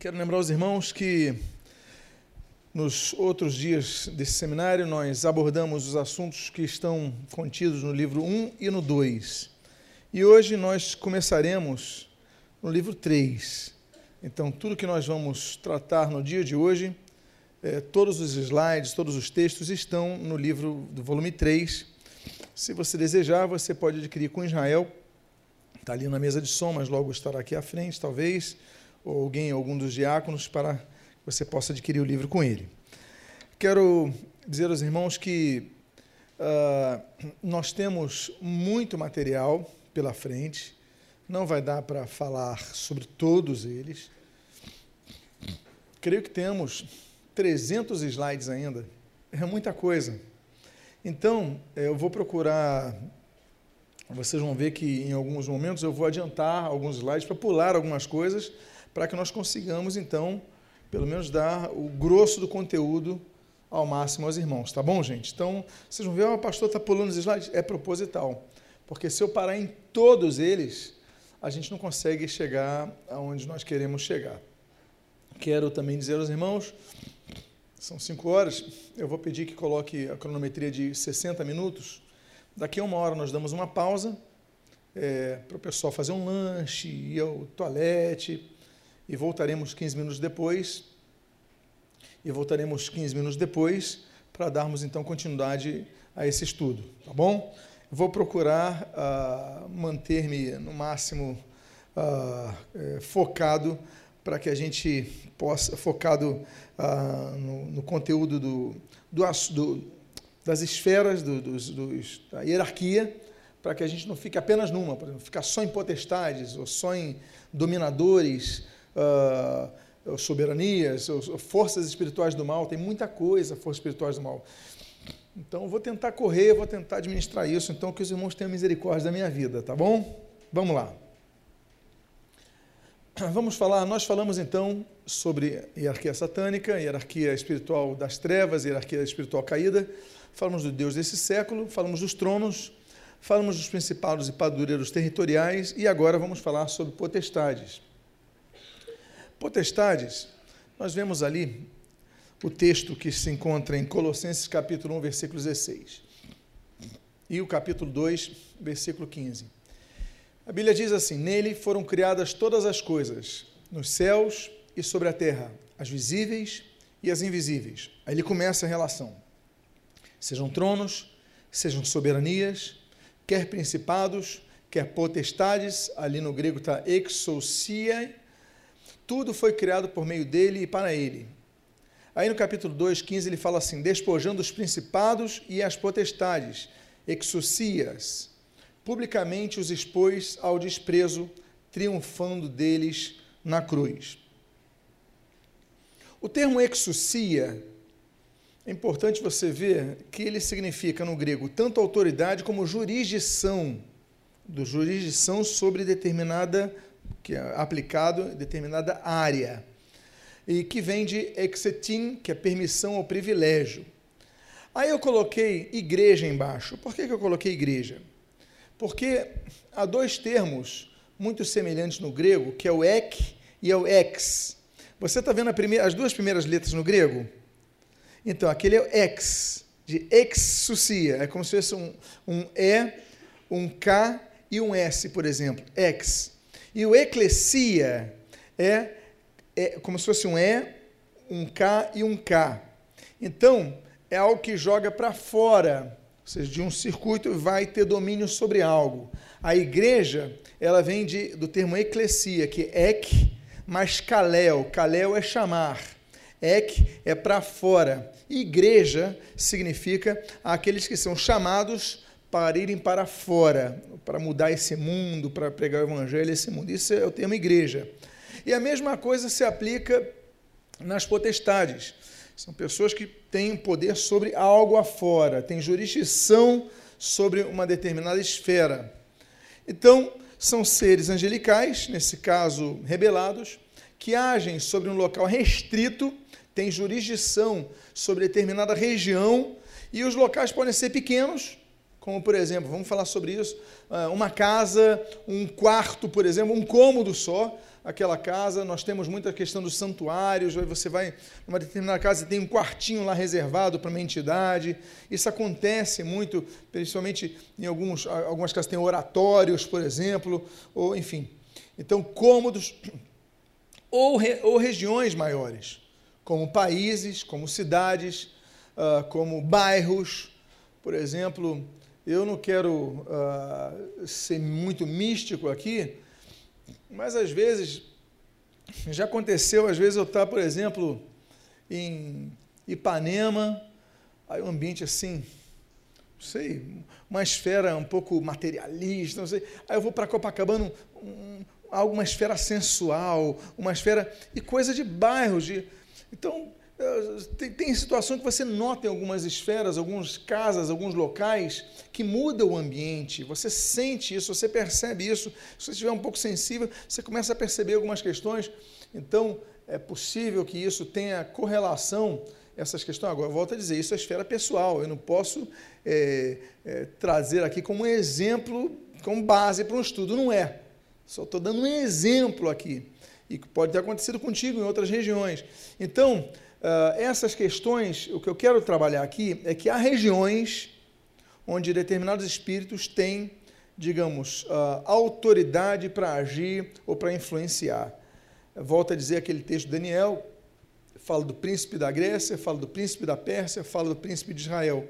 Quero lembrar os irmãos que nos outros dias desse seminário nós abordamos os assuntos que estão contidos no livro 1 e no 2. E hoje nós começaremos no livro 3. Então, tudo que nós vamos tratar no dia de hoje, eh, todos os slides, todos os textos estão no livro do volume 3. Se você desejar, você pode adquirir com Israel. Está ali na mesa de som, mas logo estará aqui à frente, talvez ou alguém, algum dos diáconos, para que você possa adquirir o livro com ele. Quero dizer aos irmãos que uh, nós temos muito material pela frente, não vai dar para falar sobre todos eles. Creio que temos 300 slides ainda, é muita coisa. Então, eh, eu vou procurar. Vocês vão ver que em alguns momentos eu vou adiantar alguns slides para pular algumas coisas para que nós consigamos, então, pelo menos dar o grosso do conteúdo ao máximo aos irmãos, tá bom, gente? Então, vocês vão ver, o pastor está pulando os slides. É proposital, porque se eu parar em todos eles, a gente não consegue chegar aonde nós queremos chegar. Quero também dizer aos irmãos, são cinco horas, eu vou pedir que coloque a cronometria de 60 minutos. Daqui a uma hora nós damos uma pausa é, para o pessoal fazer um lanche, ir ao toalete, e voltaremos 15 minutos depois. E voltaremos 15 minutos depois para darmos então continuidade a esse estudo, tá bom? Vou procurar uh, manter-me no máximo uh, focado para que a gente possa, focado uh, no, no, conteúdo do, do, do, das esferas, do, dos, dos, da hierarquia, para que a gente não fique apenas numa, por exemplo, ficar só em potestades ou só em dominadores, uh, soberanias, forças espirituais do mal, tem muita coisa, forças espirituais do mal. Então, vou tentar correr, vou tentar administrar isso, então que os irmãos tenham misericórdia da minha vida, tá bom? Vamos lá. Vamos falar, nós falamos então sobre hierarquia satânica, hierarquia espiritual das trevas, hierarquia espiritual caída, falamos do Deus desse século, falamos dos tronos, falamos dos principados e padureiros territoriais e agora vamos falar sobre potestades. Potestades, nós vemos ali o texto que se encontra em Colossenses capítulo 1, versículo 16. E o capítulo 2, versículo 15. A Bíblia diz assim: Nele foram criadas todas as coisas, nos céus e sobre a terra, as visíveis e as invisíveis. Aí ele começa a relação. Sejam tronos, sejam soberanias, quer principados, quer potestades, ali no grego está exousia, tudo foi criado por meio dele e para ele. Aí no capítulo 2, 15, ele fala assim: despojando os principados e as potestades, exousias, publicamente os expôs ao desprezo, triunfando deles na cruz. O termo exousia, é importante você ver que ele significa no grego tanto autoridade como jurisdição, do jurisdição sobre determinada que é aplicado em determinada área, e que vem de exetim, que é permissão ou privilégio. Aí eu coloquei igreja embaixo. Por que, que eu coloquei igreja? Porque há dois termos muito semelhantes no grego, que é o ek e é o ex. Você está vendo primeira, as duas primeiras letras no grego? Então, aquele é o ex, de exousia. É como se fosse um, um E, um K e um S, por exemplo. Ex. E o eclesia é, é como se fosse um E, um K e um K. Então, é algo que joga para fora, ou seja, de um circuito vai ter domínio sobre algo. A igreja, ela vem de, do termo eclesia, que é ek, mais kalel. Kalel é chamar. Ek é para fora. Igreja significa aqueles que são chamados para irem para fora, para mudar esse mundo, para pregar o evangelho esse mundo. Isso é o termo igreja. E a mesma coisa se aplica nas potestades. São pessoas que têm poder sobre algo afora, têm jurisdição sobre uma determinada esfera. Então, são seres angelicais, nesse caso rebelados, que agem sobre um local restrito, têm jurisdição sobre determinada região, e os locais podem ser pequenos, como por exemplo, vamos falar sobre isso, ah, uma casa, um quarto, por exemplo, um cômodo só, aquela casa, nós temos muita questão dos santuários, você vai numa determinada casa e tem um quartinho lá reservado para uma entidade, isso acontece muito, principalmente em alguns, algumas casas tem oratórios, por exemplo, ou enfim. Então, cômodos ou, re, ou regiões maiores, como países, como cidades, uh, como bairros, por exemplo, eu não quero uh, ser muito místico aqui, mas às vezes, já aconteceu, às vezes eu estar, por exemplo, em Ipanema, aí um ambiente assim, não sei, uma esfera um pouco materialista, não sei. Aí eu vou para Copacabana, um, um, uma esfera sensual, uma esfera. e coisa de bairros. De, então, tem, tem situação que você nota em algumas esferas, algumas casas, alguns locais, que muda o ambiente. Você sente isso, você percebe isso. Se você estiver um pouco sensível, você começa a perceber algumas questões. Então, é possível que isso tenha correlação, essas questões. Agora, volto a dizer, isso é esfera pessoal. Eu não posso é, é, trazer aqui como exemplo, como base para um estudo. Não é. Só estou dando um exemplo aqui. E que pode ter acontecido contigo em outras regiões. Então, uh, essas questões, o que eu quero trabalhar aqui é que há regiões onde determinados espíritos têm, digamos, uh, autoridade para agir ou para influenciar. Volto a dizer aquele texto de Daniel, fala do príncipe da Grécia, fala do príncipe da Pérsia, fala do príncipe de Israel.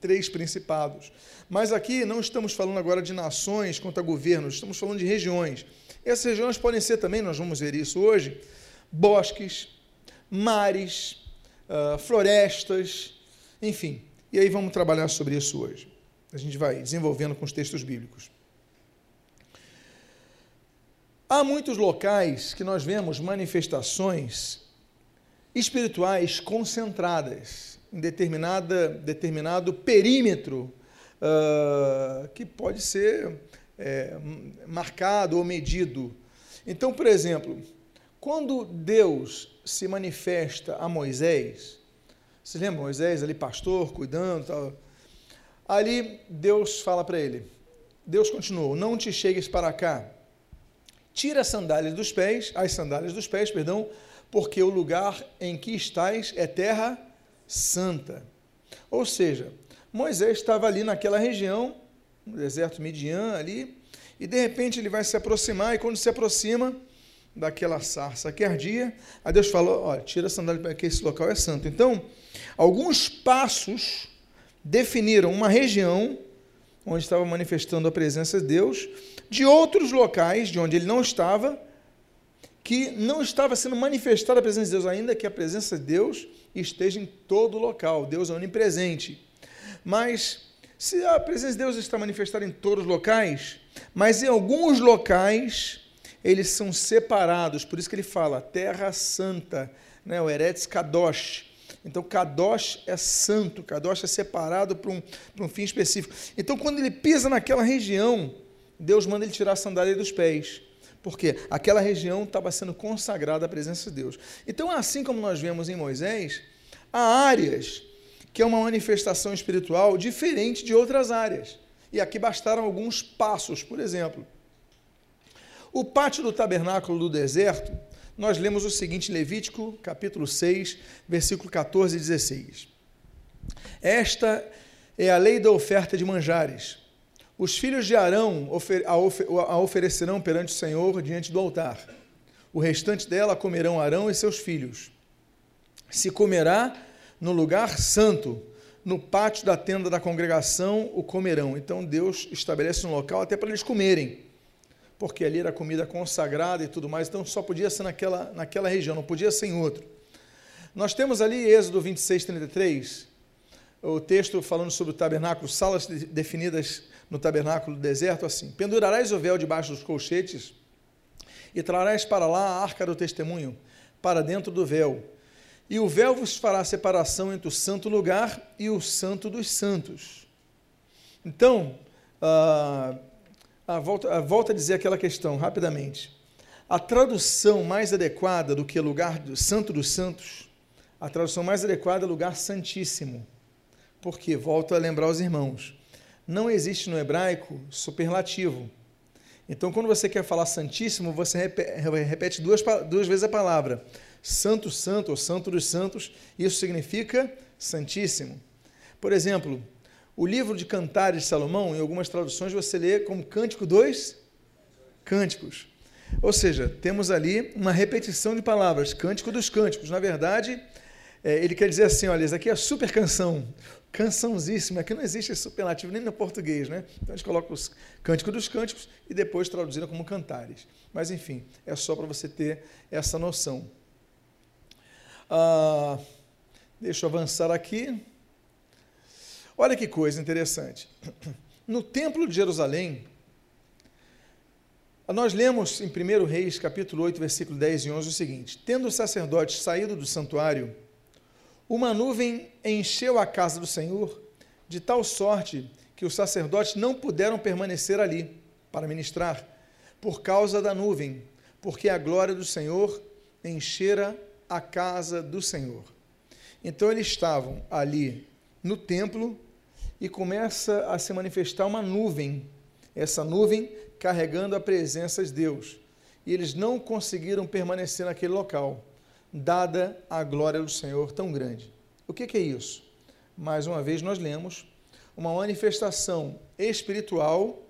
Três principados. Mas aqui não estamos falando agora de nações contra governos, estamos falando de regiões. Essas regiões podem ser também, nós vamos ver isso hoje, bosques, mares, uh, florestas, enfim. E aí vamos trabalhar sobre isso hoje. A gente vai desenvolvendo com os textos bíblicos. Há muitos locais que nós vemos manifestações espirituais concentradas em determinada, determinado perímetro uh, que pode ser é, marcado ou medido. Então, por exemplo, quando Deus se manifesta a Moisés, você lembra Moisés ali, pastor, cuidando tal. Ali Deus fala para ele, Deus continuou, não te chegues para cá, tira as sandálias dos pés, as sandálias dos pés, perdão, porque o lugar em que estás é terra santa. Ou seja, Moisés estava ali naquela região, no deserto Midian ali, e de repente ele vai se aproximar, e quando se aproxima, daquela sarça que ardia, aí Deus falou, olha, tira a sandália porque esse local é santo. Então, alguns passos definiram uma região onde estava manifestando a presença de Deus, de outros locais, de onde ele não estava, que não estava sendo manifestada a presença de Deus, ainda que a presença de Deus esteja em todo local. Deus é onipresente. Mas se a presença de Deus está manifestada em todos os locais, mas em alguns locais eles são separados, por isso que ele fala terra santa, né, o Eretz Kadosh. Então, Kadosh é santo, Kadosh é separado para um, um fim específico. Então, quando ele pisa naquela região, Deus manda ele tirar a sandália dos pés. Porque aquela região estava sendo consagrada à presença de Deus. Então, assim como nós vemos em Moisés, há áreas que é uma manifestação espiritual diferente de outras áreas. E aqui bastaram alguns passos, por exemplo. O pátio do tabernáculo do deserto, nós lemos o seguinte em Levítico, capítulo 6, versículo 14 e 16. Esta é a lei da oferta de manjares. Os filhos de Arão a oferecerão perante o Senhor diante do altar. O restante dela comerão Arão e seus filhos. Se comerá no lugar santo, no pátio da tenda da congregação o comerão. Então Deus estabelece um local até para eles comerem porque ali era comida consagrada e tudo mais, então só podia ser naquela, naquela região, não podia ser em outro. Nós temos ali Êxodo 26, 33, o texto falando sobre o tabernáculo, salas definidas no tabernáculo do deserto, assim: Pendurarás o véu debaixo dos colchetes e trarás para lá a arca do testemunho, para dentro do véu. E o véu vos fará separação entre o santo lugar e o santo dos santos. Então, uh, ah, volta, ah, volta a dizer aquela questão rapidamente. A tradução mais adequada do que lugar do santo dos santos, a tradução mais adequada é lugar santíssimo. Porque, volto a lembrar os irmãos, não existe no hebraico superlativo. Então, quando você quer falar santíssimo, você repete duas, duas vezes a palavra. Santo, santo ou santo dos santos, isso significa santíssimo. Por exemplo, o livro de Cantares de Salomão, em algumas traduções, você lê como Cântico dos Cânticos. Ou seja, temos ali uma repetição de palavras, Cântico dos Cânticos. Na verdade, é, ele quer dizer assim: olha, isso aqui é super canção, cançãozíssima, que não existe superlativo nem no português, né? Então a gente coloca os cânticos dos cânticos e depois traduziram como cantares. Mas enfim, é só para você ter essa noção. Ah, deixa eu avançar aqui. Olha que coisa interessante. No Templo de Jerusalém, nós lemos em 1 Reis, capítulo 8, versículo 10 e 11 o seguinte: Tendo o sacerdote saído do santuário, uma nuvem encheu a casa do Senhor, de tal sorte que os sacerdotes não puderam permanecer ali para ministrar, por causa da nuvem, porque a glória do Senhor enchera a casa do Senhor. Então eles estavam ali no templo e começa a se manifestar uma nuvem, essa nuvem carregando a presença de Deus. E eles não conseguiram permanecer naquele local dada a glória do Senhor tão grande. O que, que é isso? Mais uma vez, nós lemos uma manifestação espiritual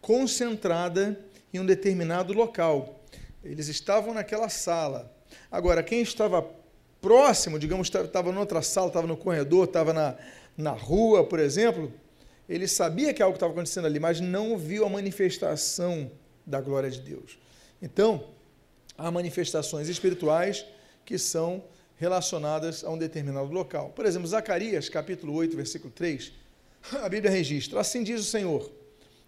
concentrada em um determinado local. Eles estavam naquela sala. Agora, quem estava próximo, digamos, estava em outra sala, estava no corredor, estava na, na rua, por exemplo, ele sabia que algo estava acontecendo ali, mas não viu a manifestação da glória de Deus. Então, há manifestações espirituais que são relacionadas a um determinado local. Por exemplo, Zacarias, capítulo 8, versículo 3, a Bíblia registra: Assim diz o Senhor: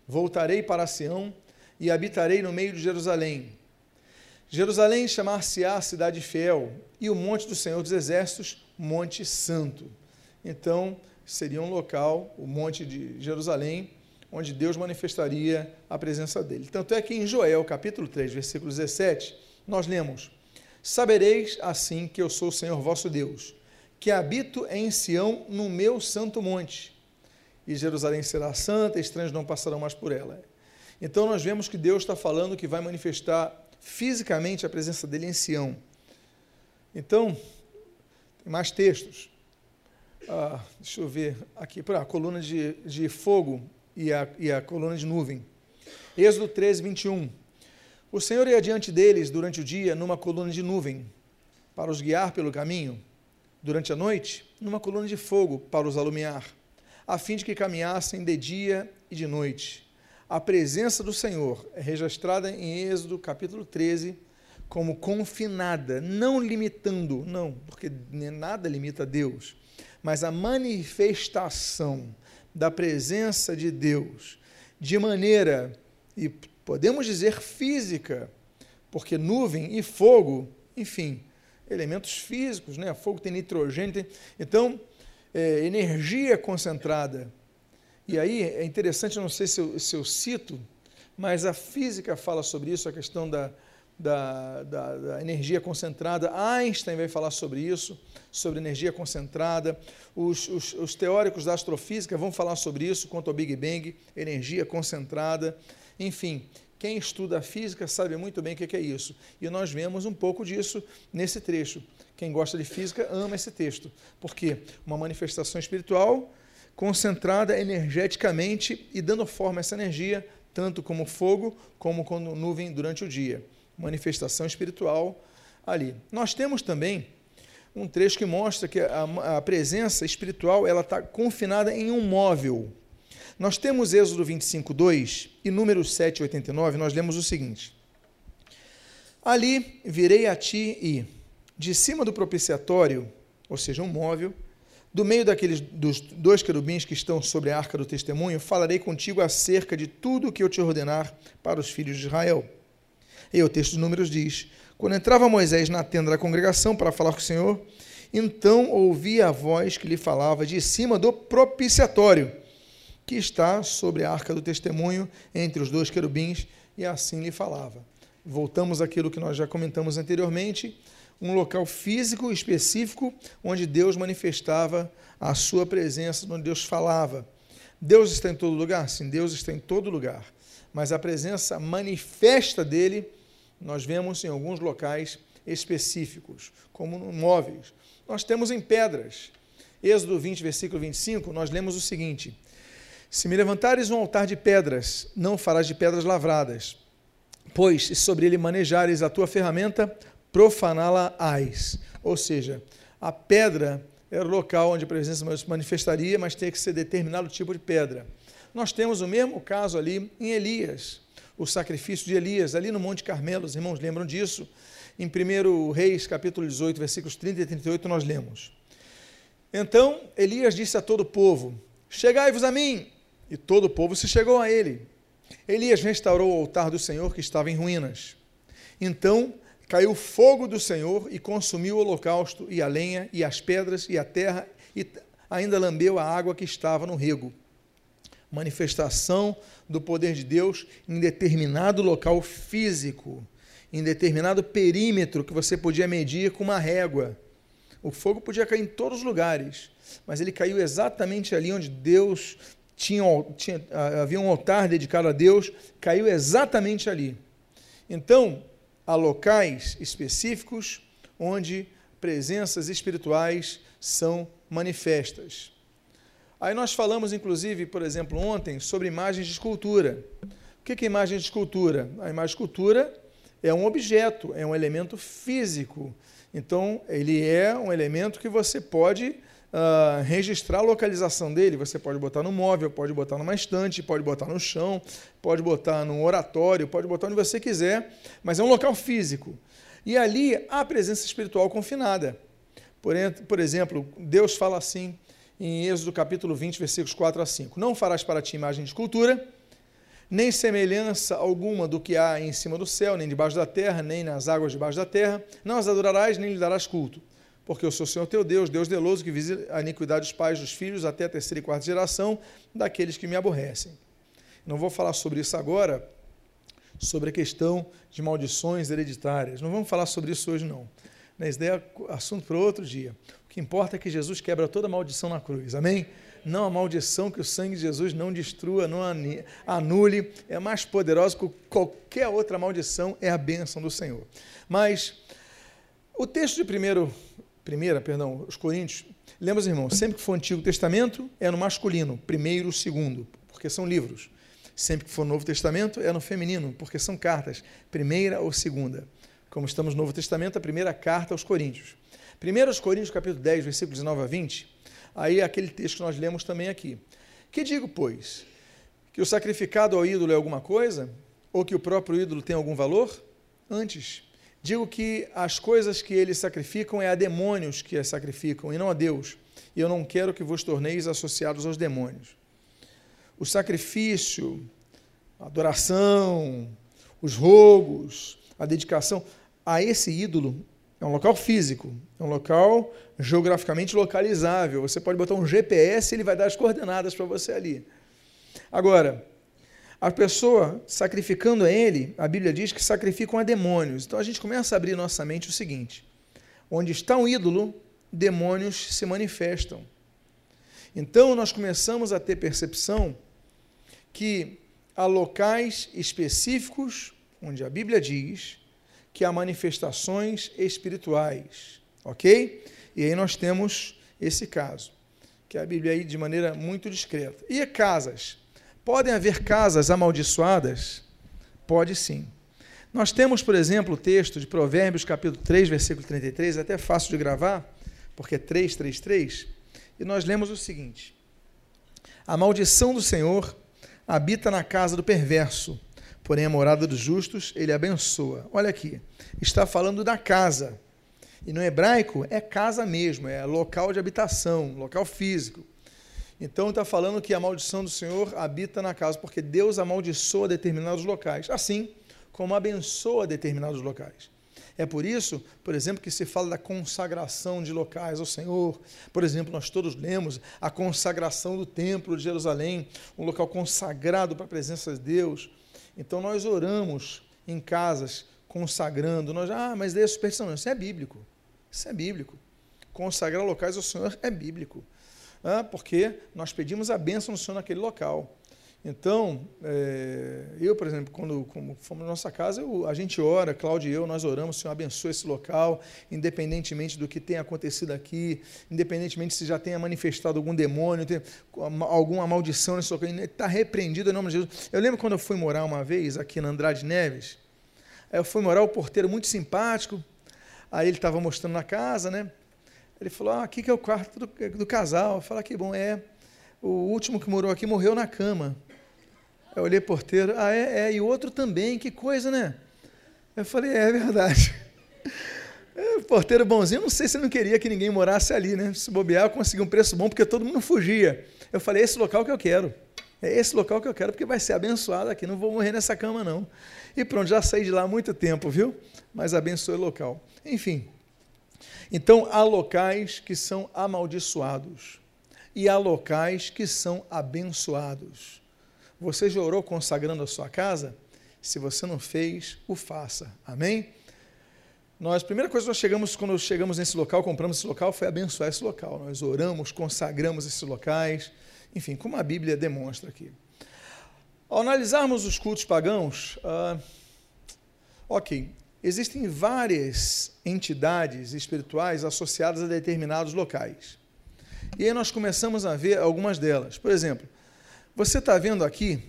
Voltarei para Sião e habitarei no meio de Jerusalém. Jerusalém chamar-se-á cidade fiel, e o monte do Senhor dos Exércitos, Monte Santo. Então, seria um local, o Monte de Jerusalém, onde Deus manifestaria a presença dele. Tanto é que em Joel, capítulo 3, versículo 17, nós lemos: Sabereis assim que eu sou o Senhor vosso Deus, que habito em Sião no meu santo monte. E Jerusalém será santa, estranhos não passarão mais por ela. Então nós vemos que Deus está falando que vai manifestar fisicamente a presença dele em Sião. Então, tem mais textos. Ah, deixa eu ver aqui, a coluna de, de fogo e a, e a coluna de nuvem. Êxodo 13, 21. O Senhor ia diante deles durante o dia numa coluna de nuvem, para os guiar pelo caminho, durante a noite, numa coluna de fogo, para os alumiar, a fim de que caminhassem de dia e de noite. A presença do Senhor é registrada em Êxodo capítulo 13 como confinada, não limitando, não, porque nada limita Deus, mas a manifestação da presença de Deus de maneira e podemos dizer física, porque nuvem e fogo, enfim, elementos físicos, né? Fogo tem nitrogênio, tem... então é, energia concentrada. E aí é interessante, não sei se eu, se eu, cito, mas a física fala sobre isso, a questão da, da, da, da, energia concentrada. Einstein vai falar sobre isso, sobre energia concentrada. Os, os, os teóricos da astrofísica vão falar sobre isso quanto ao Big Bang, energia concentrada. Enfim, quem estuda física sabe muito bem o que é isso. E nós vemos um pouco disso nesse trecho. Quem gosta de física ama esse texto. Porque uma manifestação espiritual concentrada energeticamente e dando forma a essa energia, tanto como fogo, como como nuvem durante o dia. Manifestação espiritual ali. Nós temos também um trecho que mostra que a, a presença espiritual ela está confinada em um móvel. Nós temos Êxodo 25, 2 e Números 7, 89, nós lemos o seguinte: Ali virei a ti e, de cima do propiciatório, ou seja, um móvel, do meio daqueles dos dois querubins que estão sobre a arca do testemunho, falarei contigo acerca de tudo o que eu te ordenar para os filhos de Israel. E o texto de Números diz: Quando entrava Moisés na tenda da congregação para falar com o Senhor, então ouvi a voz que lhe falava de cima do propiciatório que está sobre a arca do testemunho entre os dois querubins, e assim lhe falava. Voltamos àquilo que nós já comentamos anteriormente, um local físico específico onde Deus manifestava a sua presença, onde Deus falava. Deus está em todo lugar? Sim, Deus está em todo lugar. Mas a presença manifesta dele, nós vemos em alguns locais específicos, como móveis. Nós temos em pedras. Êxodo 20, versículo 25, nós lemos o seguinte: Se me levantares um altar de pedras, não farás de pedras lavradas, pois se sobre ele manejares a tua ferramenta, profaná-la-ás. Ou seja, a pedra era o local onde a presença se manifestaria, mas tinha que ser determinado tipo de pedra. Nós temos o mesmo caso ali em Elias, o sacrifício de Elias, ali no Monte Carmelo, os irmãos lembram disso? Em 1 Reis, capítulo 18, versículos 30 e 38, nós lemos. Então Elias disse a todo o povo: Chegai-vos a mim. E todo o povo se chegou a ele. Elias restaurou o altar do Senhor que estava em ruínas. Então caiu fogo do Senhor e consumiu o holocausto, e a lenha, e as pedras, e a terra, e ainda lambeu a água que estava no rego. Manifestação do poder de Deus em determinado local físico, em determinado perímetro que você podia medir com uma régua. O fogo podia cair em todos os lugares, mas ele caiu exatamente ali onde Deus tinha, tinha havia um altar dedicado a Deus, caiu exatamente ali. Então, a locais específicos onde presenças espirituais são manifestas. Aí nós falamos, inclusive, por exemplo, ontem, sobre imagens de escultura. O que é imagem de escultura? A imagem de escultura é um objeto, é um elemento físico. Então, ele é um elemento que você pode uh, registrar a localização dele. Você pode botar no móvel, pode botar numa estante, pode botar no chão, pode botar num oratório, pode botar onde você quiser, mas é um local físico. E ali há presença espiritual confinada. Por, por exemplo, Deus fala assim em Êxodo capítulo 20, versículos 4 a 5: Não farás para ti imagem de escultura, nem semelhança alguma do que há em cima do céu, nem debaixo da terra, nem nas águas debaixo da terra, não as adorarás, nem lhe darás culto porque eu sou o Senhor teu Deus, Deus zeloso, que visita a iniquidade dos pais dos filhos até a terceira e quarta geração daqueles que me aborrecem. Não vou falar sobre isso agora, sobre a questão de maldições hereditárias. Não vamos falar sobre isso hoje, não. Isso daí é assunto para outro dia. O que importa é que Jesus quebra toda maldição na cruz. Amém? Não a maldição que o sangue de Jesus não destrua, não anule, é mais poderosa que qualquer outra maldição, é a bênção do Senhor. Mas o texto de primeiro primeira, perdão, os Coríntios, lembra, irmãos, sempre que for Antigo Testamento é no masculino, primeiro, segundo, porque são livros. Sempre que for Novo Testamento é no feminino, porque são cartas, primeira ou segunda. Como estamos no Novo Testamento, a primeira carta aos Coríntios. Primeiro aos Coríntios, capítulo 10, versículos 19 a 20, aí é aquele texto que nós lemos também aqui. Que digo, pois? Que o sacrificado ao ídolo é alguma coisa? Ou que o próprio ídolo tem algum valor? Antes, Digo que as coisas que eles sacrificam é a demônios que as sacrificam e não a Deus. E eu não quero que vos torneis associados aos demônios. O sacrifício, a adoração, os rogos, a dedicação a esse ídolo é um local físico, é um local geograficamente localizável. Você pode botar um GPS e ele vai dar as coordenadas para você ali. Agora, a pessoa sacrificando a ele, a Bíblia diz que sacrificam a demônios. Então a gente começa a abrir nossa mente o seguinte: onde está um ídolo, demônios se manifestam. Então nós começamos a ter percepção que há locais específicos onde a Bíblia diz que há manifestações espirituais, ok? E aí nós temos esse caso, que a Bíblia aí de maneira muito discreta. E casas? Podem haver casas amaldiçoadas? Pode sim. Nós temos, por exemplo, o texto de Provérbios, capítulo 3, versículo 33, é até fácil de gravar, porque é 333, e nós lemos o seguinte: A maldição do Senhor habita na casa do perverso, porém a morada dos justos ele abençoa. Olha aqui, está falando da casa. E no hebraico é casa mesmo, é local de habitação, local físico. Então está falando que a maldição do Senhor habita na casa, porque Deus amaldiçoa determinados locais, assim como abençoa determinados locais. É por isso, por exemplo, que se fala da consagração de locais ao Senhor. Por exemplo, nós todos lemos a consagração do Templo de Jerusalém, um local consagrado para a presença de Deus. Então nós oramos em casas consagrando. Nós, ah, mas daí é superstição. Isso é bíblico. Isso é bíblico. Consagrar locais ao Senhor é bíblico. Ah, porque nós pedimos a bênção do Senhor naquele local. Então, é, eu, por exemplo, quando, quando fomos na nossa casa, eu, a gente ora, Cláudio e eu, nós oramos, Senhor, abençoe esse local, independentemente do que tenha acontecido aqui, independentemente se já tenha manifestado algum demônio, tem, alguma maldição nesse local, está repreendido em nome de Jesus. Eu lembro quando eu fui morar uma vez aqui na Andrade Neves, eu fui morar, o porteiro muito simpático, aí ele estava mostrando na casa, né? Ele falou, ah, aqui que é o quarto do, do casal. Eu falei, ah, que bom, é, o último que morou aqui morreu na cama. Eu olhei porteiro, ah, é, é, e outro também, que coisa, né? Eu falei, é, é verdade. É, porteiro bonzinho, não sei se ele não queria que ninguém morasse ali, né? Se bobear, eu consegui um preço bom, porque todo mundo fugia. Eu falei, é esse local que eu quero. É esse local que eu quero, porque vai ser abençoado aqui, não vou morrer nessa cama, não. E pronto, já saí de lá há muito tempo, viu? Mas abençoe o local. Enfim. Então, há locais que são amaldiçoados e há locais que são abençoados. Você já orou consagrando a sua casa? Se você não fez, o faça. Amém? Nós, a primeira coisa que nós chegamos, quando chegamos nesse local, compramos esse local, foi abençoar esse local. Nós oramos, consagramos esses locais, enfim, como a Bíblia demonstra aqui. Ao analisarmos os cultos pagãos, uh, ok, existem várias entidades espirituais associadas a determinados locais. E aí nós começamos a ver algumas delas. Por exemplo, você está vendo aqui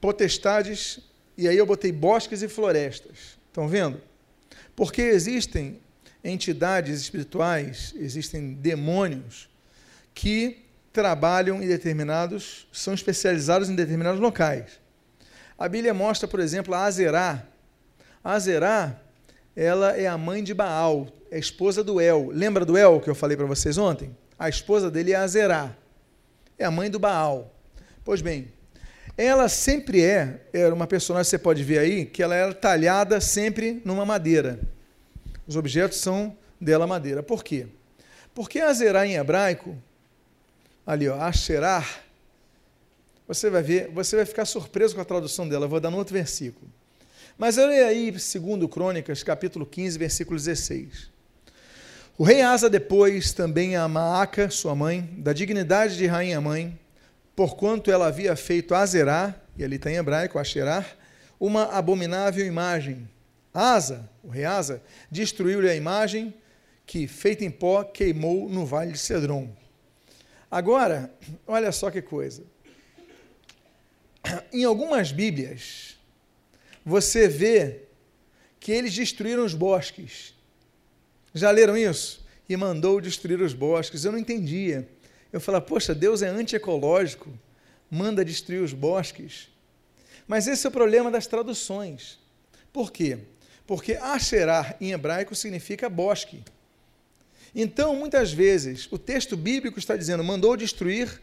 potestades, e aí eu botei bosques e florestas. Estão vendo? Porque existem entidades espirituais, existem demônios que trabalham em determinados, são especializados em determinados locais. A Bíblia mostra, por exemplo, a Azerá. Azerá, ela é a mãe de Baal, é esposa do El. Lembra do El que eu falei para vocês ontem? A esposa dele é Azerá é a mãe do Baal. Pois bem, ela sempre é, era uma personagem que você pode ver aí, que ela era talhada sempre numa madeira. Os objetos são dela madeira. Por quê? Porque Azerá em hebraico, ali ó, Asherar, você vai ver, você vai ficar surpreso com a tradução dela, eu vou dar no outro versículo. Mas olha aí, segundo Crônicas, capítulo 15, versículo 16. O rei Asa depois também a Maaca, sua mãe, da dignidade de rainha-mãe, porquanto ela havia feito a Zerá, e ali está em hebraico, Asherá, uma abominável imagem. Asa, o rei Asa, destruiu-lhe a imagem que, feita em pó, queimou no vale de Cedron. Agora, olha só que coisa. Em algumas Bíblias, você vê que eles destruíram os bosques já leram isso? E mandou destruir os bosques. Eu não entendia. Eu falava, poxa, Deus é antiecológico, manda destruir os bosques. Mas esse é o problema das traduções. Por quê? Porque Asherah em hebraico significa bosque. Então, muitas vezes, o texto bíblico está dizendo, mandou destruir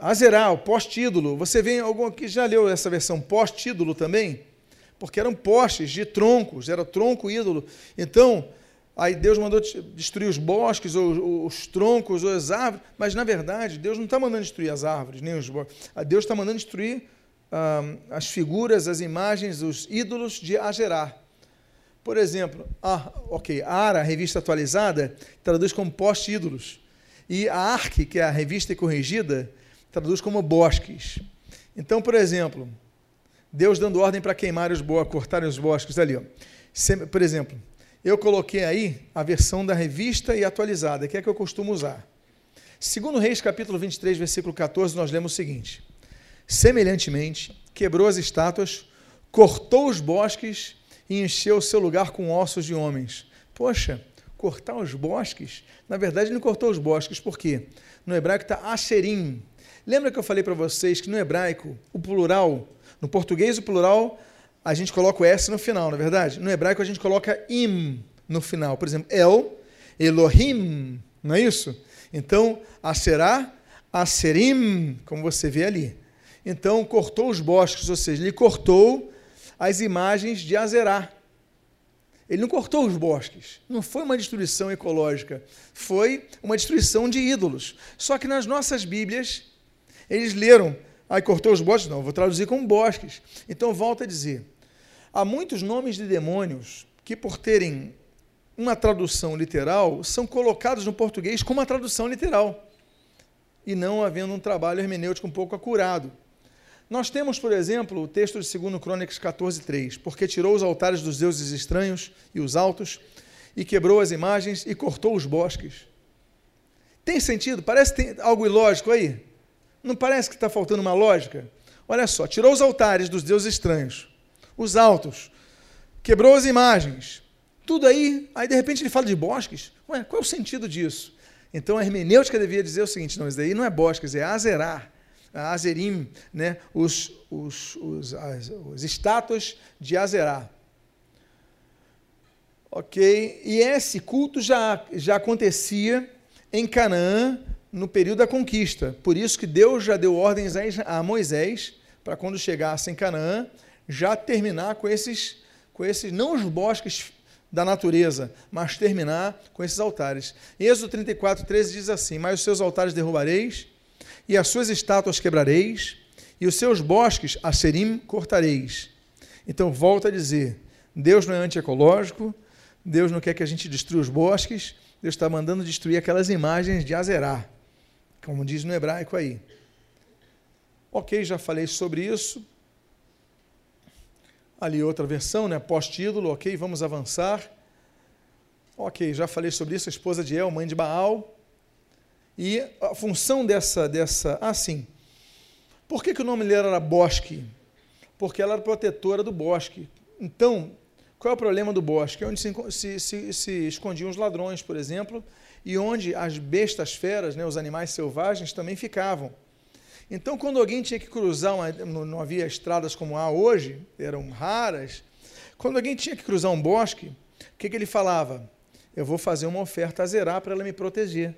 Azerá, o post-ídolo. Você vê algum que já leu essa versão post-ídolo também? Porque eram postes de troncos, era tronco ídolo. Então, Aí Deus mandou destruir os bosques, ou, os troncos, ou as árvores, mas na verdade Deus não está mandando destruir as árvores, nem os bosques. Deus está mandando destruir ah, as figuras, as imagens, os ídolos de Agerá. Por exemplo, ah, ok, Ara, a revista atualizada, traduz como poste-ídolos. E a Arque, que é a revista corrigida, traduz como bosques. Então, por exemplo, Deus dando ordem para queimar os bosques, cortarem os bosques ali. Ó. Por exemplo, eu coloquei aí a versão da revista e atualizada, que é a que eu costumo usar. Segundo Reis, capítulo 23, versículo 14, nós lemos o seguinte: Semelhantemente, quebrou as estátuas, cortou os bosques e encheu o seu lugar com ossos de homens. Poxa, cortar os bosques? Na verdade, ele cortou os bosques, por quê? No hebraico está asherim. Lembra que eu falei para vocês que no hebraico, o plural, no português, o plural a gente coloca o S no final, não é verdade? No hebraico a gente coloca im no final. Por exemplo, El, Elohim, não é isso? Então, Aserá, Aserim, como você vê ali. Então, cortou os bosques, ou seja, ele cortou as imagens de Azerá. Ele não cortou os bosques. Não foi uma destruição ecológica. Foi uma destruição de ídolos. Só que nas nossas Bíblias, eles leram, aí cortou os bosques? Não, vou traduzir como bosques. Então, volta a dizer: Há muitos nomes de demônios que, por terem uma tradução literal são colocados no português como uma tradução literal e não havendo um trabalho hermenêutico um pouco acurado. Nós temos, por exemplo, o texto de 2 Crônicas 14, 3. Porque tirou os altares dos deuses estranhos e os altos, e quebrou as imagens e cortou os bosques. Tem sentido? Parece tem algo ilógico aí? Não parece que está faltando uma lógica? Olha só, tirou os altares dos deuses estranhos, os altos, quebrou as imagens, tudo aí, aí de repente ele fala de bosques. Ué, qual é o sentido disso? Então a hermenêutica devia dizer o seguinte: não, isso daí não é bosques, é azerar Azerim, né, os, os, os, as, os estátuas de Azerá. Ok? E esse culto já, já acontecia em Canaã no período da conquista. Por isso que Deus já deu ordens a Moisés para quando chegasse em Canaã já terminar com esses, com esses não os bosques da natureza, mas terminar com esses altares. Êxodo 34, 13 diz assim: Mas os seus altares derrubareis e as suas estátuas quebrareis, e os seus bosques, a serim, cortareis. Então, volta a dizer: Deus não é antiecológico, Deus não quer que a gente destrua os bosques, Deus está mandando destruir aquelas imagens de Azerá, como diz no hebraico aí. Ok, já falei sobre isso. Ali outra versão, né? Pós-título, ok, vamos avançar. Ok, já falei sobre isso, a esposa de El, mãe de Baal. E a função dessa, dessa, ah, sim. Por que, que o nome dela era bosque? Porque ela era protetora do bosque. Então, qual é o problema do bosque? É onde se, se, se, se escondiam os ladrões, por exemplo, e onde as bestas feras, né, os animais selvagens, também ficavam. Então, quando alguém tinha que cruzar, uma, não havia estradas como há hoje, eram raras, quando alguém tinha que cruzar um bosque, o que, que ele falava? Eu vou fazer uma oferta a zerar para ela me proteger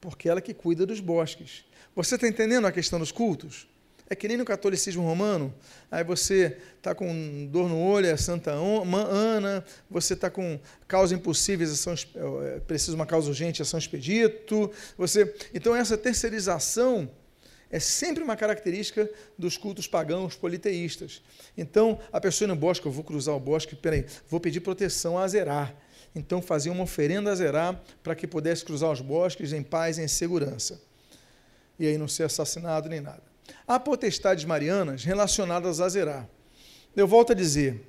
porque ela que cuida dos bosques. Você está entendendo a questão dos cultos? É que nem no catolicismo romano, aí você está com dor no olho, é Santa Ana, você está com causas impossíveis, ação, é, precisa uma causa urgente, ação expedito. Você, então, essa terceirização é sempre uma característica dos cultos pagãos politeístas. Então, a pessoa no bosque, eu vou cruzar o bosque, peraí, vou pedir proteção a Azerá então fazia uma oferenda a Zerá para que pudesse cruzar os bosques em paz e em segurança. E aí não ser assassinado nem nada. Há potestades marianas relacionadas a Zerá. Eu volto a dizer,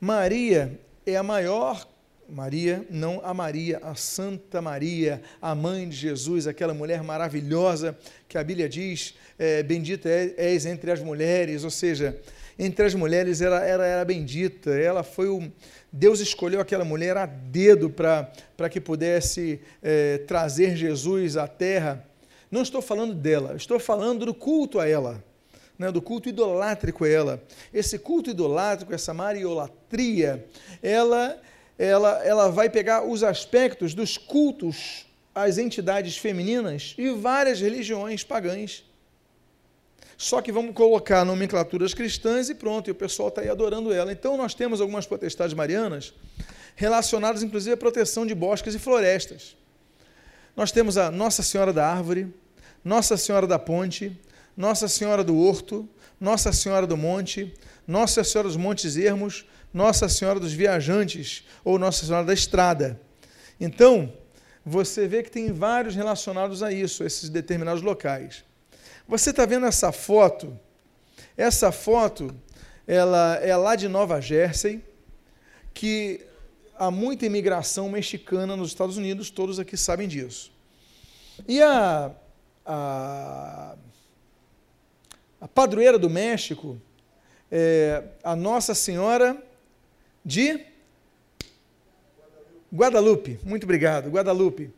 Maria é a maior Maria, não a Maria, a Santa Maria, a mãe de Jesus, aquela mulher maravilhosa que a Bíblia diz, é, bendita é, és entre as mulheres, ou seja, entre as mulheres ela, ela era bendita, ela foi o, Deus escolheu aquela mulher a dedo para que pudesse é, trazer Jesus à terra. Não estou falando dela, estou falando do culto a ela, né, do culto idolátrico a ela. Esse culto idolátrico, essa mariolatria, ela, ela, ela vai pegar os aspectos dos cultos às entidades femininas e várias religiões pagãs. Só que vamos colocar nomenclaturas cristãs e pronto, e o pessoal está aí adorando ela. Então nós temos algumas potestades marianas relacionadas inclusive à proteção de bosques e florestas. Nós temos a Nossa Senhora da Árvore, Nossa Senhora da Ponte, Nossa Senhora do Horto, Nossa Senhora do Monte, Nossa Senhora dos Montes Ermos, Nossa Senhora dos Viajantes ou Nossa Senhora da Estrada. Então, você vê que tem vários relacionados a isso, a esses determinados locais. Você está vendo essa foto? Essa foto ela é lá de Nova Jersey, que há muita imigração mexicana nos Estados Unidos, todos aqui sabem disso. E a, a, a padroeira do México é a Nossa Senhora de Guadalupe. Muito obrigado, Guadalupe.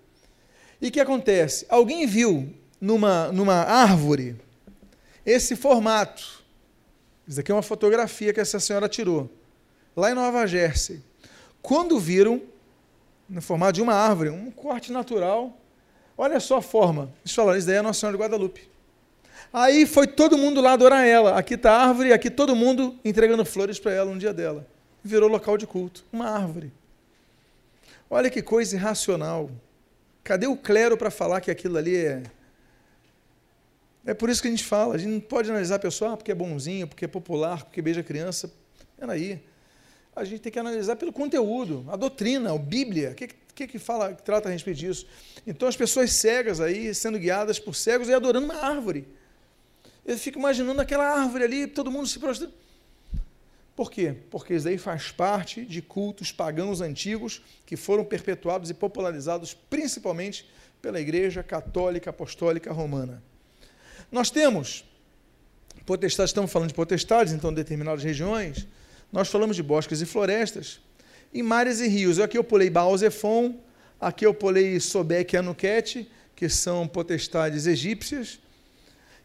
E o que acontece? Alguém viu numa, numa árvore esse formato. Isso aqui é uma fotografia que essa senhora tirou, lá em Nova Jersey. Quando viram, no formato de uma árvore, um corte natural, olha só a forma. Eles falaram, isso daí é Nossa Senhora de Guadalupe. Aí foi todo mundo lá adorar ela. Aqui está a árvore, aqui todo mundo entregando flores para ela no dia dela. Virou local de culto, uma árvore. Olha que coisa irracional. Cadê o clero para falar que aquilo ali é é por isso que a gente fala, a gente não pode analisar a pessoa ah, porque é bonzinho, porque é popular, porque beija criança. Peraí. A gente tem que analisar pelo conteúdo, a doutrina, a Bíblia, o que, que, que fala, que trata a respeito disso. Então as pessoas cegas aí, sendo guiadas por cegos e adorando uma árvore. Eu fico imaginando aquela árvore ali, todo mundo se prostrando. Por quê? Porque isso daí faz parte de cultos pagãos antigos que foram perpetuados e popularizados principalmente pela Igreja Católica Apostólica Romana. Nós temos potestades, estamos falando de potestades, então, em determinadas regiões, nós falamos de bosques e florestas, e mares e rios. Aqui eu pulei Baal Zephon, aqui eu pulei Sobek e Anuket, que são potestades egípcias,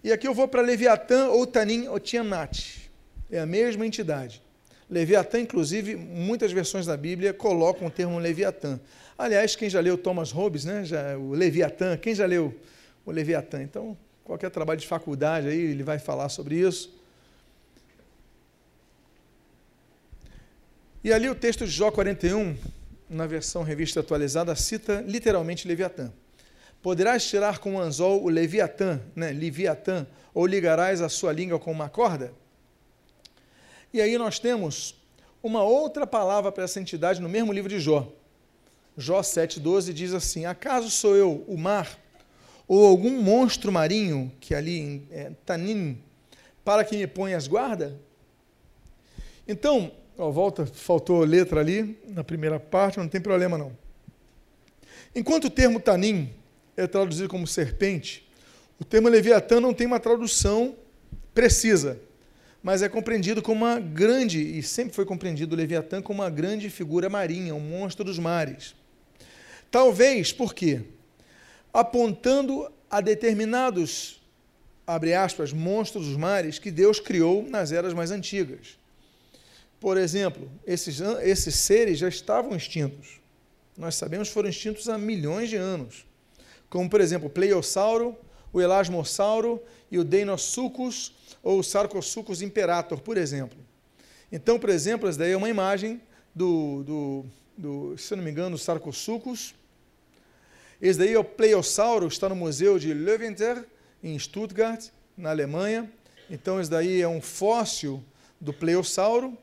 e aqui eu vou para Leviatã ou Tanim ou Tiamat. É a mesma entidade. Leviatã, inclusive, muitas versões da Bíblia colocam o termo Leviatã. Aliás, quem já leu Thomas Hobbes, né, já, o Leviatã, quem já leu o Leviatã? Então, qualquer trabalho de faculdade aí, ele vai falar sobre isso. E ali o texto de Jó 41, na versão revista atualizada, cita literalmente Leviatã. Poderás tirar com um anzol o Leviatã, né, Leviatã, ou ligarás a sua língua com uma corda? E aí nós temos uma outra palavra para essa entidade no mesmo livro de Jó. Jó 7,12 diz assim: Acaso sou eu o mar, ou algum monstro marinho, que ali em é, Tanim, para que me ponhas guarda? Então, ó, volta, faltou letra ali na primeira parte, não tem problema não. Enquanto o termo Tanim é traduzido como serpente, o termo Leviatã não tem uma tradução precisa mas é compreendido como uma grande, e sempre foi compreendido o Leviatã como uma grande figura marinha, um monstro dos mares. Talvez, por quê? Apontando a determinados, abre aspas, monstros dos mares que Deus criou nas eras mais antigas. Por exemplo, esses, esses seres já estavam extintos. Nós sabemos que foram extintos há milhões de anos. Como, por exemplo, o Pleiossauro, o Elasmossauro e o Deinosuchus, ou o Sarcosuchus imperator, por exemplo. Então, por exemplo, essa daí é uma imagem do, do, do se não me engano, Sarcosuchus. Esse daí é o Pleiosauro, está no Museu de Leuwenter, em Stuttgart, na Alemanha. Então, esse daí é um fóssil do Pleiosauro,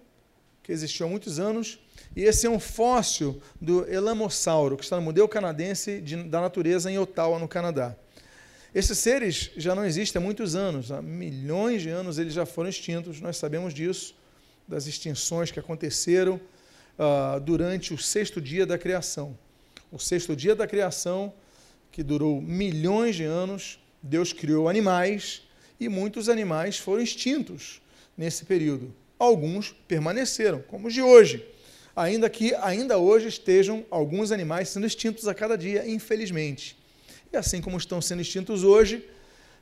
que existiu há muitos anos. E esse é um fóssil do Elamossauro, que está no Museu Canadense de, da Natureza em Ottawa, no Canadá. Esses seres já não existem há muitos anos, há milhões de anos eles já foram extintos, nós sabemos disso, das extinções que aconteceram uh, durante o sexto dia da criação. O sexto dia da criação, que durou milhões de anos, Deus criou animais e muitos animais foram extintos nesse período. Alguns permaneceram, como os de hoje, ainda que ainda hoje estejam alguns animais sendo extintos a cada dia, infelizmente. E assim como estão sendo extintos hoje,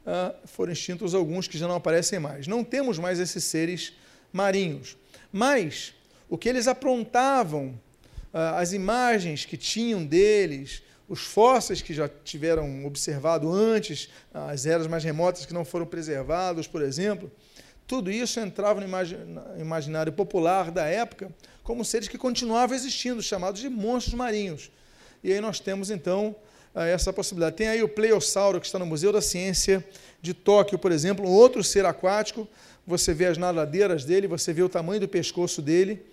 ah, foram extintos alguns que já não aparecem mais. Não temos mais esses seres marinhos. Mas o que eles aprontavam, ah, as imagens que tinham deles, os fósseis que já tiveram observado antes, as eras mais remotas que não foram preservados, por exemplo, tudo isso entrava no imaginário popular da época como seres que continuavam existindo, chamados de monstros marinhos. E aí nós temos então essa possibilidade. Tem aí o pleossauro, que está no Museu da Ciência de Tóquio, por exemplo, um outro ser aquático. Você vê as nadadeiras dele, você vê o tamanho do pescoço dele.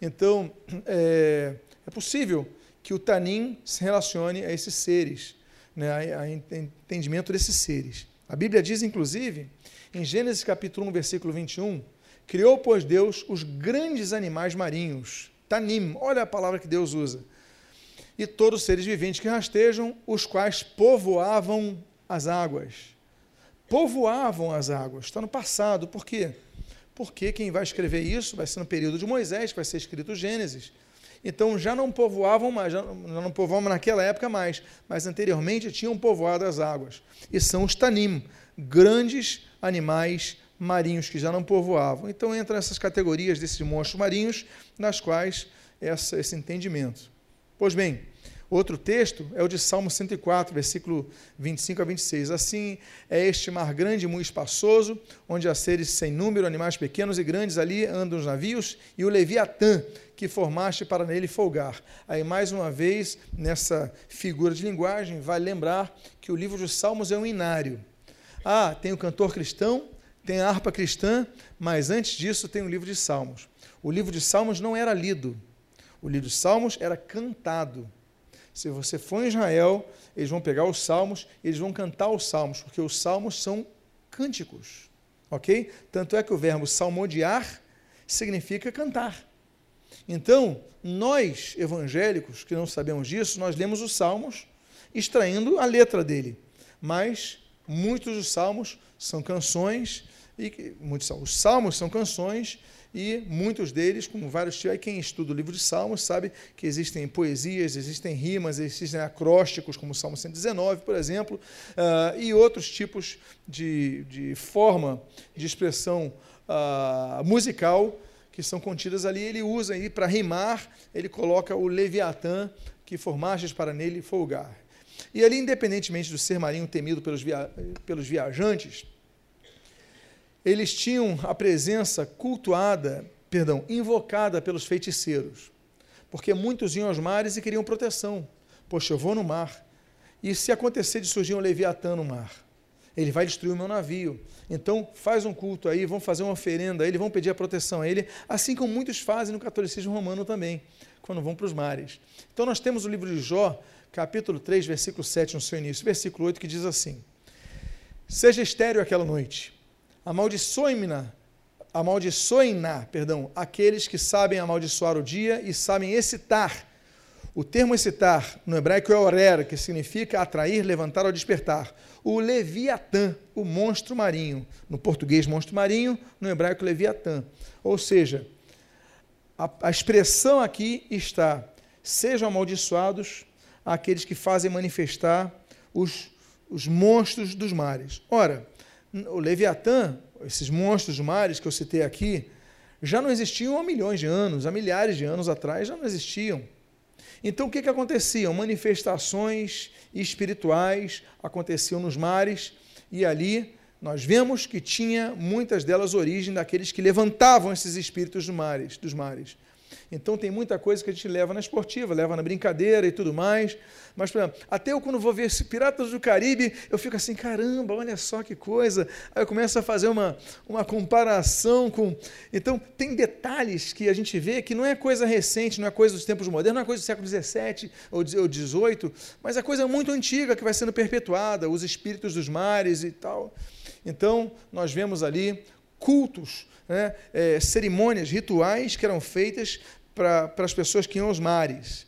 Então, é, é possível que o Tanim se relacione a esses seres, né, a, a entendimento desses seres. A Bíblia diz, inclusive, em Gênesis capítulo 1, versículo 21, criou, pois, Deus os grandes animais marinhos, Tanim, olha a palavra que Deus usa, e todos os seres viventes que rastejam, os quais povoavam as águas. Povoavam as águas. Está no passado. Por quê? Porque quem vai escrever isso vai ser no período de Moisés, vai ser escrito Gênesis. Então já não povoavam mais, já não povoavam naquela época mais, mas anteriormente tinham povoado as águas. E são os tanim, grandes animais marinhos que já não povoavam. Então entram essas categorias desses monstros marinhos, nas quais essa, esse entendimento. Pois bem, outro texto é o de Salmo 104, versículo 25 a 26. Assim é este mar grande e muito espaçoso, onde há seres sem número, animais pequenos e grandes, ali andam os navios, e o Leviatã, que formaste para nele folgar. Aí, mais uma vez, nessa figura de linguagem, vai lembrar que o livro dos Salmos é um inário. Ah, tem o cantor cristão, tem a harpa cristã, mas antes disso tem o livro de Salmos. O livro de Salmos não era lido, o livro de Salmos era cantado. Se você for em Israel, eles vão pegar os salmos, eles vão cantar os salmos, porque os salmos são cânticos. Ok? Tanto é que o verbo salmodiar significa cantar. Então, nós evangélicos que não sabemos disso, nós lemos os salmos extraindo a letra dele. Mas muitos dos salmos são canções e muitos os salmos são canções e muitos deles, como vários tipos, quem estuda o livro de Salmos sabe que existem poesias, existem rimas, existem acrósticos, como o Salmo 119, por exemplo, uh, e outros tipos de, de forma de expressão uh, musical que são contidas ali. Ele usa aí para rimar, ele coloca o Leviatã, que formagens para nele folgar. E ali, independentemente do ser marinho temido pelos, via pelos viajantes, eles tinham a presença cultuada, perdão, invocada pelos feiticeiros. Porque muitos iam aos mares e queriam proteção. Poxa, eu vou no mar. E se acontecer de surgir um Leviatã no mar? Ele vai destruir o meu navio. Então, faz um culto aí, vão fazer uma oferenda a ele, vão pedir a proteção a ele, assim como muitos fazem no catolicismo romano também, quando vão para os mares. Então, nós temos o livro de Jó, capítulo 3, versículo 7, no seu início, versículo 8, que diz assim: Seja estéreo aquela noite, amaldiçoe-na, amaldiçoem-na, perdão, aqueles que sabem amaldiçoar o dia e sabem excitar. O termo excitar no hebraico é orer, que significa atrair, levantar ou despertar. O leviatã, o monstro marinho. No português, monstro marinho, no hebraico, leviatã. Ou seja, a, a expressão aqui está: sejam amaldiçoados aqueles que fazem manifestar os, os monstros dos mares. Ora, o Leviatã, esses monstros dos mares que eu citei aqui, já não existiam há milhões de anos, há milhares de anos atrás já não existiam. Então o que, que acontecia? Manifestações espirituais aconteciam nos mares e ali nós vemos que tinha muitas delas origem daqueles que levantavam esses espíritos dos mares, dos mares. Então tem muita coisa que a gente leva na esportiva, leva na brincadeira e tudo mais. Mas, por exemplo, até eu quando vou ver Piratas do Caribe, eu fico assim, caramba, olha só que coisa. Aí eu começo a fazer uma, uma comparação com. Então, tem detalhes que a gente vê que não é coisa recente, não é coisa dos tempos modernos, não é coisa do século XVII ou XVIII, mas é coisa muito antiga que vai sendo perpetuada, os espíritos dos mares e tal. Então, nós vemos ali cultos, né, é, cerimônias, rituais que eram feitas para as pessoas que iam aos mares.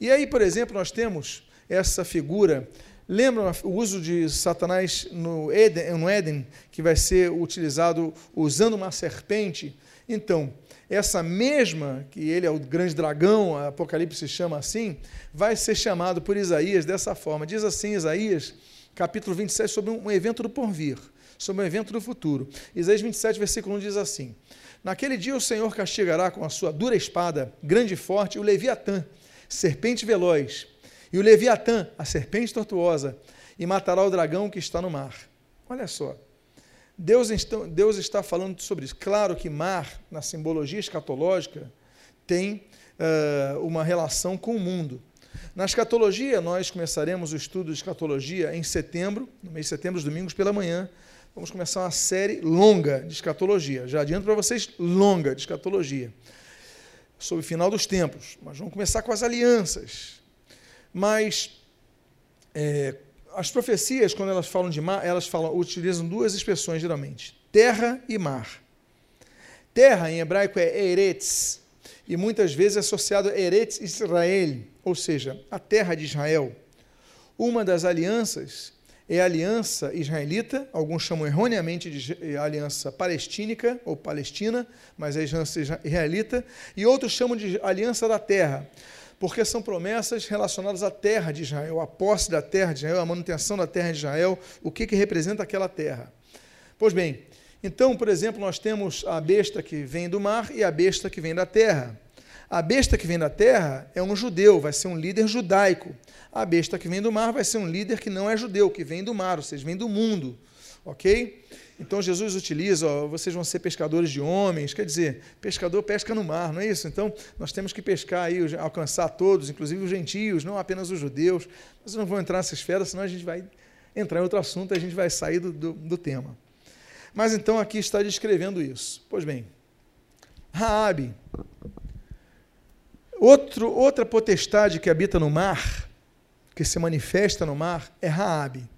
E aí, por exemplo, nós temos essa figura. Lembram o uso de Satanás no Éden, no Éden, que vai ser utilizado usando uma serpente? Então, essa mesma, que ele é o grande dragão, Apocalipse chama assim, vai ser chamado por Isaías dessa forma. Diz assim Isaías, capítulo 27, sobre um evento do porvir, sobre um evento do futuro. Isaías 27, versículo 1 diz assim: Naquele dia o Senhor castigará com a sua dura espada, grande e forte, o Leviatã, serpente veloz, e o Leviatã, a serpente tortuosa, e matará o dragão que está no mar. Olha só. Deus, Deus está falando sobre isso. Claro que mar, na simbologia escatológica, tem uh, uma relação com o mundo. Na escatologia, nós começaremos o estudo de escatologia em setembro, no mês de setembro, os domingos pela manhã, vamos começar uma série longa de escatologia. Já adianto para vocês, longa de escatologia. Sobre o final dos tempos. Mas vamos começar com as alianças. Mas é, as profecias, quando elas falam de mar, elas falam, utilizam duas expressões geralmente: terra e mar. Terra em hebraico é Eretz, e muitas vezes é associado a Eretz Israel, ou seja, a terra de Israel. Uma das alianças é a aliança israelita, alguns chamam erroneamente de aliança palestínica ou palestina, mas é aliança israelita, e outros chamam de aliança da terra, porque são promessas relacionadas à terra de Israel, à posse da terra de Israel, à manutenção da terra de Israel, o que, que representa aquela terra. Pois bem, então, por exemplo, nós temos a besta que vem do mar e a besta que vem da terra. A besta que vem da terra é um judeu, vai ser um líder judaico. A besta que vem do mar vai ser um líder que não é judeu, que vem do mar, ou seja, vem do mundo. Ok? Então Jesus utiliza, ó, vocês vão ser pescadores de homens, quer dizer, pescador pesca no mar, não é isso? Então nós temos que pescar aí, alcançar todos, inclusive os gentios, não apenas os judeus. Mas não vou entrar nessa esfera, senão a gente vai entrar em outro assunto e a gente vai sair do, do, do tema. Mas então aqui está descrevendo isso. Pois bem, Raabe, outro, outra potestade que habita no mar, que se manifesta no mar, é Raabe.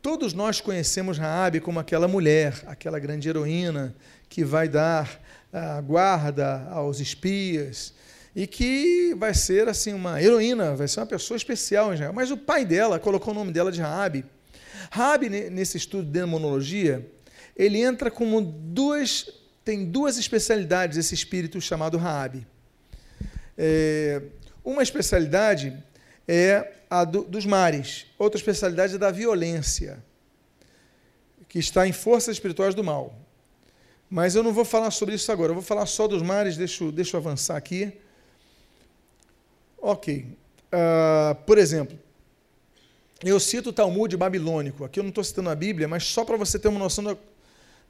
Todos nós conhecemos Raabe como aquela mulher, aquela grande heroína que vai dar a guarda aos espias e que vai ser assim uma heroína, vai ser uma pessoa especial em Israel. Mas o pai dela colocou o nome dela de Raabe. Raabe nesse estudo de demonologia, ele entra como duas tem duas especialidades esse espírito chamado Raabe. É, uma especialidade é a do, dos mares, outra especialidade é da violência, que está em forças espirituais do mal. Mas eu não vou falar sobre isso agora, eu vou falar só dos mares, deixa, deixa eu avançar aqui. Ok. Uh, por exemplo, eu cito o Talmud babilônico. Aqui eu não estou citando a Bíblia, mas só para você ter uma noção da,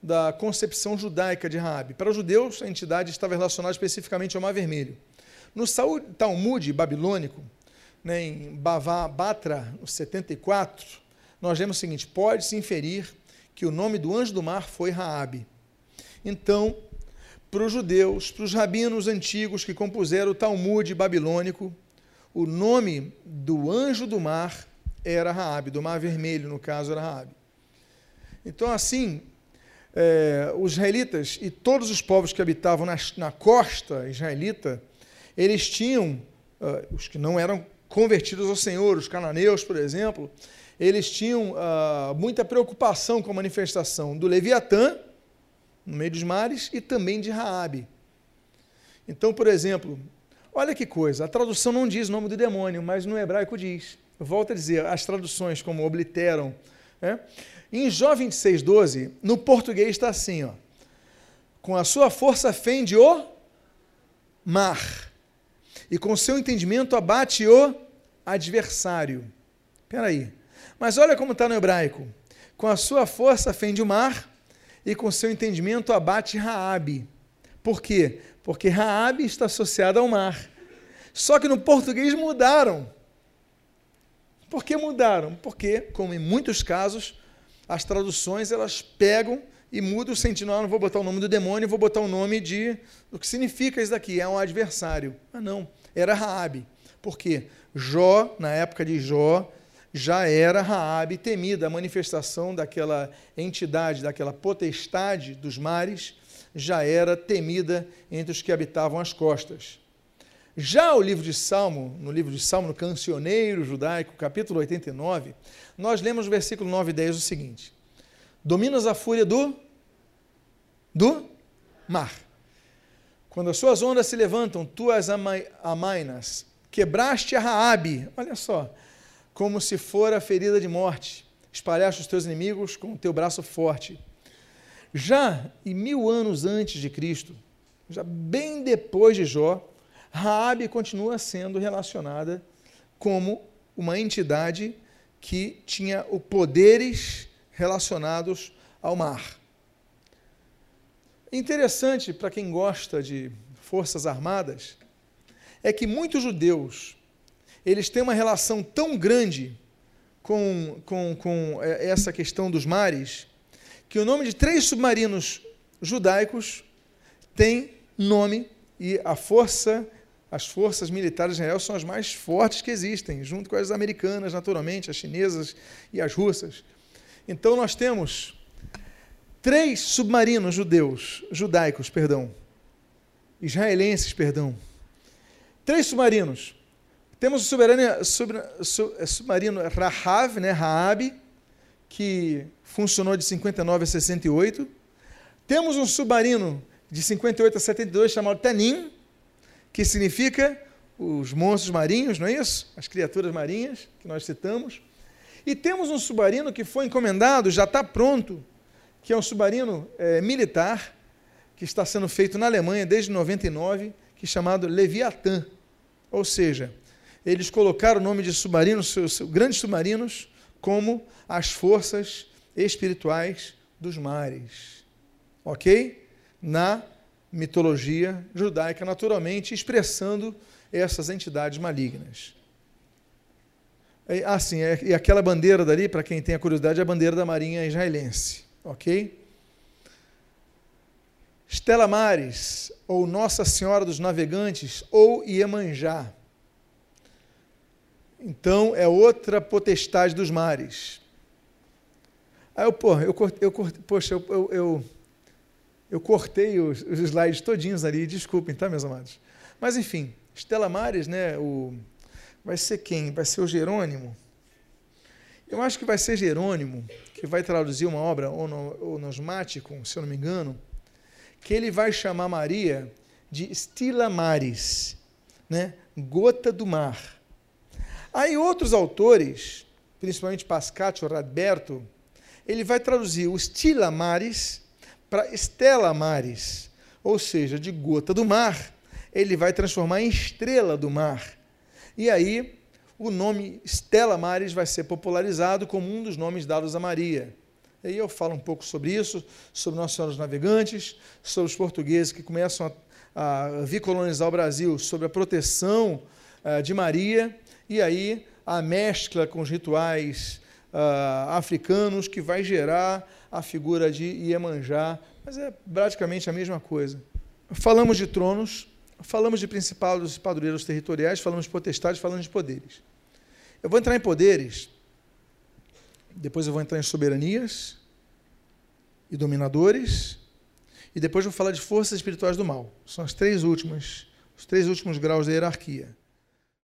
da concepção judaica de Raabe. Para os judeus, a entidade estava relacionada especificamente ao Mar Vermelho. No Talmud babilônico, né, em Bavá Batra, no 74, nós lemos o seguinte: pode-se inferir que o nome do anjo do mar foi Raabe. Então, para os judeus, para os rabinos antigos que compuseram o Talmud babilônico, o nome do anjo do mar era Raabe, do Mar Vermelho, no caso, era Raabe. Então, assim, é, os israelitas e todos os povos que habitavam na, na costa israelita, eles tinham, uh, os que não eram convertidos ao Senhor, os cananeus, por exemplo, eles tinham uh, muita preocupação com a manifestação do Leviatã, no meio dos mares, e também de Raabe. Então, por exemplo, olha que coisa, a tradução não diz o nome do demônio, mas no hebraico diz. Volto a dizer, as traduções como obliteram. Né? Em Jó 26, 12, no português está assim, ó, com a sua força fende o mar, e com seu entendimento abate o adversário. Espera aí. Mas olha como está no hebraico. Com a sua força fende o mar, e com seu entendimento abate Raabe. Por quê? Porque Raabe está associada ao mar. Só que no português mudaram. Por que mudaram? Porque, como em muitos casos, as traduções elas pegam e mudam o sentido. Não vou botar o nome do demônio, vou botar o nome de o que significa isso daqui, é um adversário. Ah, não, era Raabe. Por quê? Jó, na época de Jó, já era Raabe temida, a manifestação daquela entidade, daquela potestade dos mares, já era temida entre os que habitavam as costas. Já o livro de Salmo, no livro de Salmo, no cancioneiro judaico, capítulo 89, nós lemos no versículo 9 e 10 o seguinte: Dominas a fúria do do mar. Quando as suas ondas se levantam, tu as amainas, quebraste a Raabe, olha só, como se fora ferida de morte. Espalhaste os teus inimigos com o teu braço forte. Já em mil anos antes de Cristo, já bem depois de Jó, Raabe continua sendo relacionada como uma entidade que tinha poderes relacionados ao mar. Interessante para quem gosta de forças armadas é que muitos judeus eles têm uma relação tão grande com, com, com é, essa questão dos mares, que o nome de três submarinos judaicos tem nome e a força, as forças militares de Israel são as mais fortes que existem, junto com as americanas, naturalmente, as chinesas e as russas. Então nós temos três submarinos judeus, judaicos, perdão, israelenses, perdão. Três submarinos temos o submarino, sub, sub, é, submarino Rahav, né, Raab, que funcionou de 59 a 68. Temos um submarino de 58 a 72 chamado Tanin, que significa os monstros marinhos, não é isso? As criaturas marinhas que nós citamos. E temos um submarino que foi encomendado, já está pronto, que é um submarino é, militar, que está sendo feito na Alemanha desde 99, que é chamado Leviatã. Ou seja, eles colocaram o nome de submarinos, grandes submarinos, como as forças espirituais dos mares. Ok? Na mitologia judaica, naturalmente, expressando essas entidades malignas. Assim, e aquela bandeira dali, para quem tem a curiosidade, é a bandeira da Marinha Israelense. Ok? Stella Maris, ou Nossa Senhora dos Navegantes, ou Iemanjá. Então, é outra potestade dos mares. Aí eu, porra, eu, cortei, eu poxa, eu, eu, eu, eu cortei os, os, slides todinhos ali, desculpem, tá, meus amados? Mas, enfim, Stella Maris, né, o, vai ser quem? Vai ser o Jerônimo? Eu acho que vai ser Jerônimo, que vai traduzir uma obra, ou no, ou Nosmático, se eu não me engano, que ele vai chamar Maria de Stila Maris, né? gota do mar. Aí outros autores, principalmente Pascati ou Radberto, ele vai traduzir o Stila Maris para Stella Maris, ou seja, de gota do mar, ele vai transformar em estrela do mar. E aí o nome Stella Maris vai ser popularizado como um dos nomes dados a Maria. E aí eu falo um pouco sobre isso, sobre Nossa Senhora dos Navegantes, sobre os portugueses que começam a, a vir colonizar o Brasil, sobre a proteção uh, de Maria, e aí a mescla com os rituais uh, africanos que vai gerar a figura de Iemanjá, mas é praticamente a mesma coisa. Falamos de tronos, falamos de principados e padroeiros territoriais, falamos de potestades, falamos de poderes. Eu vou entrar em poderes, depois eu vou entrar em soberanias e dominadores, e depois eu vou falar de forças espirituais do mal. São as três últimas, os três últimos graus da hierarquia.